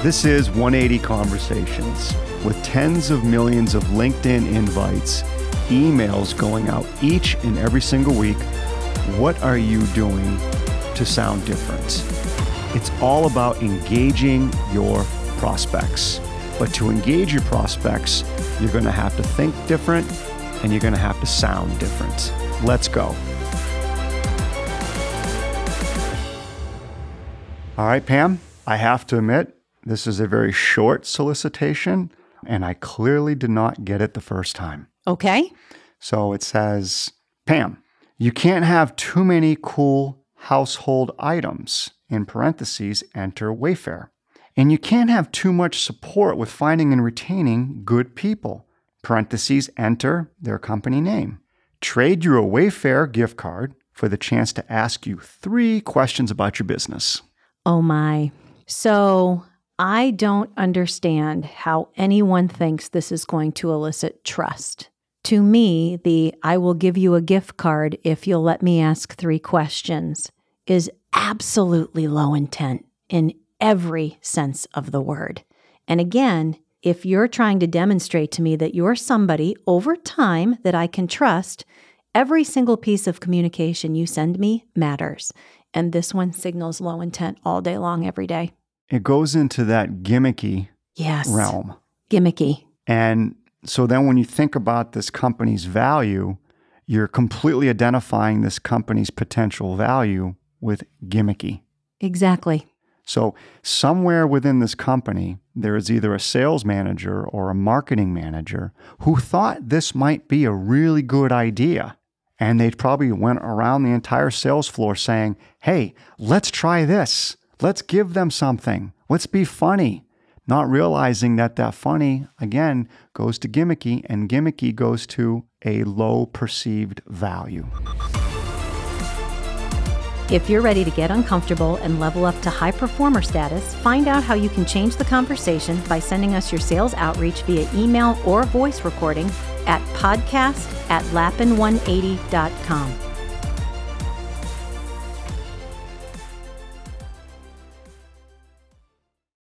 This is 180 Conversations with tens of millions of LinkedIn invites, emails going out each and every single week. What are you doing to sound different? It's all about engaging your prospects. But to engage your prospects, you're going to have to think different and you're going to have to sound different. Let's go. All right, Pam, I have to admit, this is a very short solicitation, and I clearly did not get it the first time. Okay. So it says, Pam, you can't have too many cool household items, in parentheses, enter Wayfair. And you can't have too much support with finding and retaining good people, parentheses, enter their company name. Trade you a Wayfair gift card for the chance to ask you three questions about your business. Oh my. So I don't understand how anyone thinks this is going to elicit trust. To me, the I will give you a gift card if you'll let me ask three questions is absolutely low intent in every sense of the word. And again, if you're trying to demonstrate to me that you're somebody over time that I can trust, every single piece of communication you send me matters. And this one signals low intent all day long, every day. It goes into that gimmicky Yes. realm. Gimmicky. And so then when you think about this company's value, you're completely identifying this company's potential value with gimmicky. Exactly. So, somewhere within this company, there is either a sales manager or a marketing manager who thought this might be a really good idea. And they probably went around the entire sales floor saying, Hey, let's try this. Let's give them something. Let's be funny. Not realizing that that funny, again, goes to gimmicky, and gimmicky goes to a low perceived value. If you're ready to get uncomfortable and level up to high performer status, find out how you can change the conversation by sending us your sales outreach via email or voice recording at podcast at lapin180.com.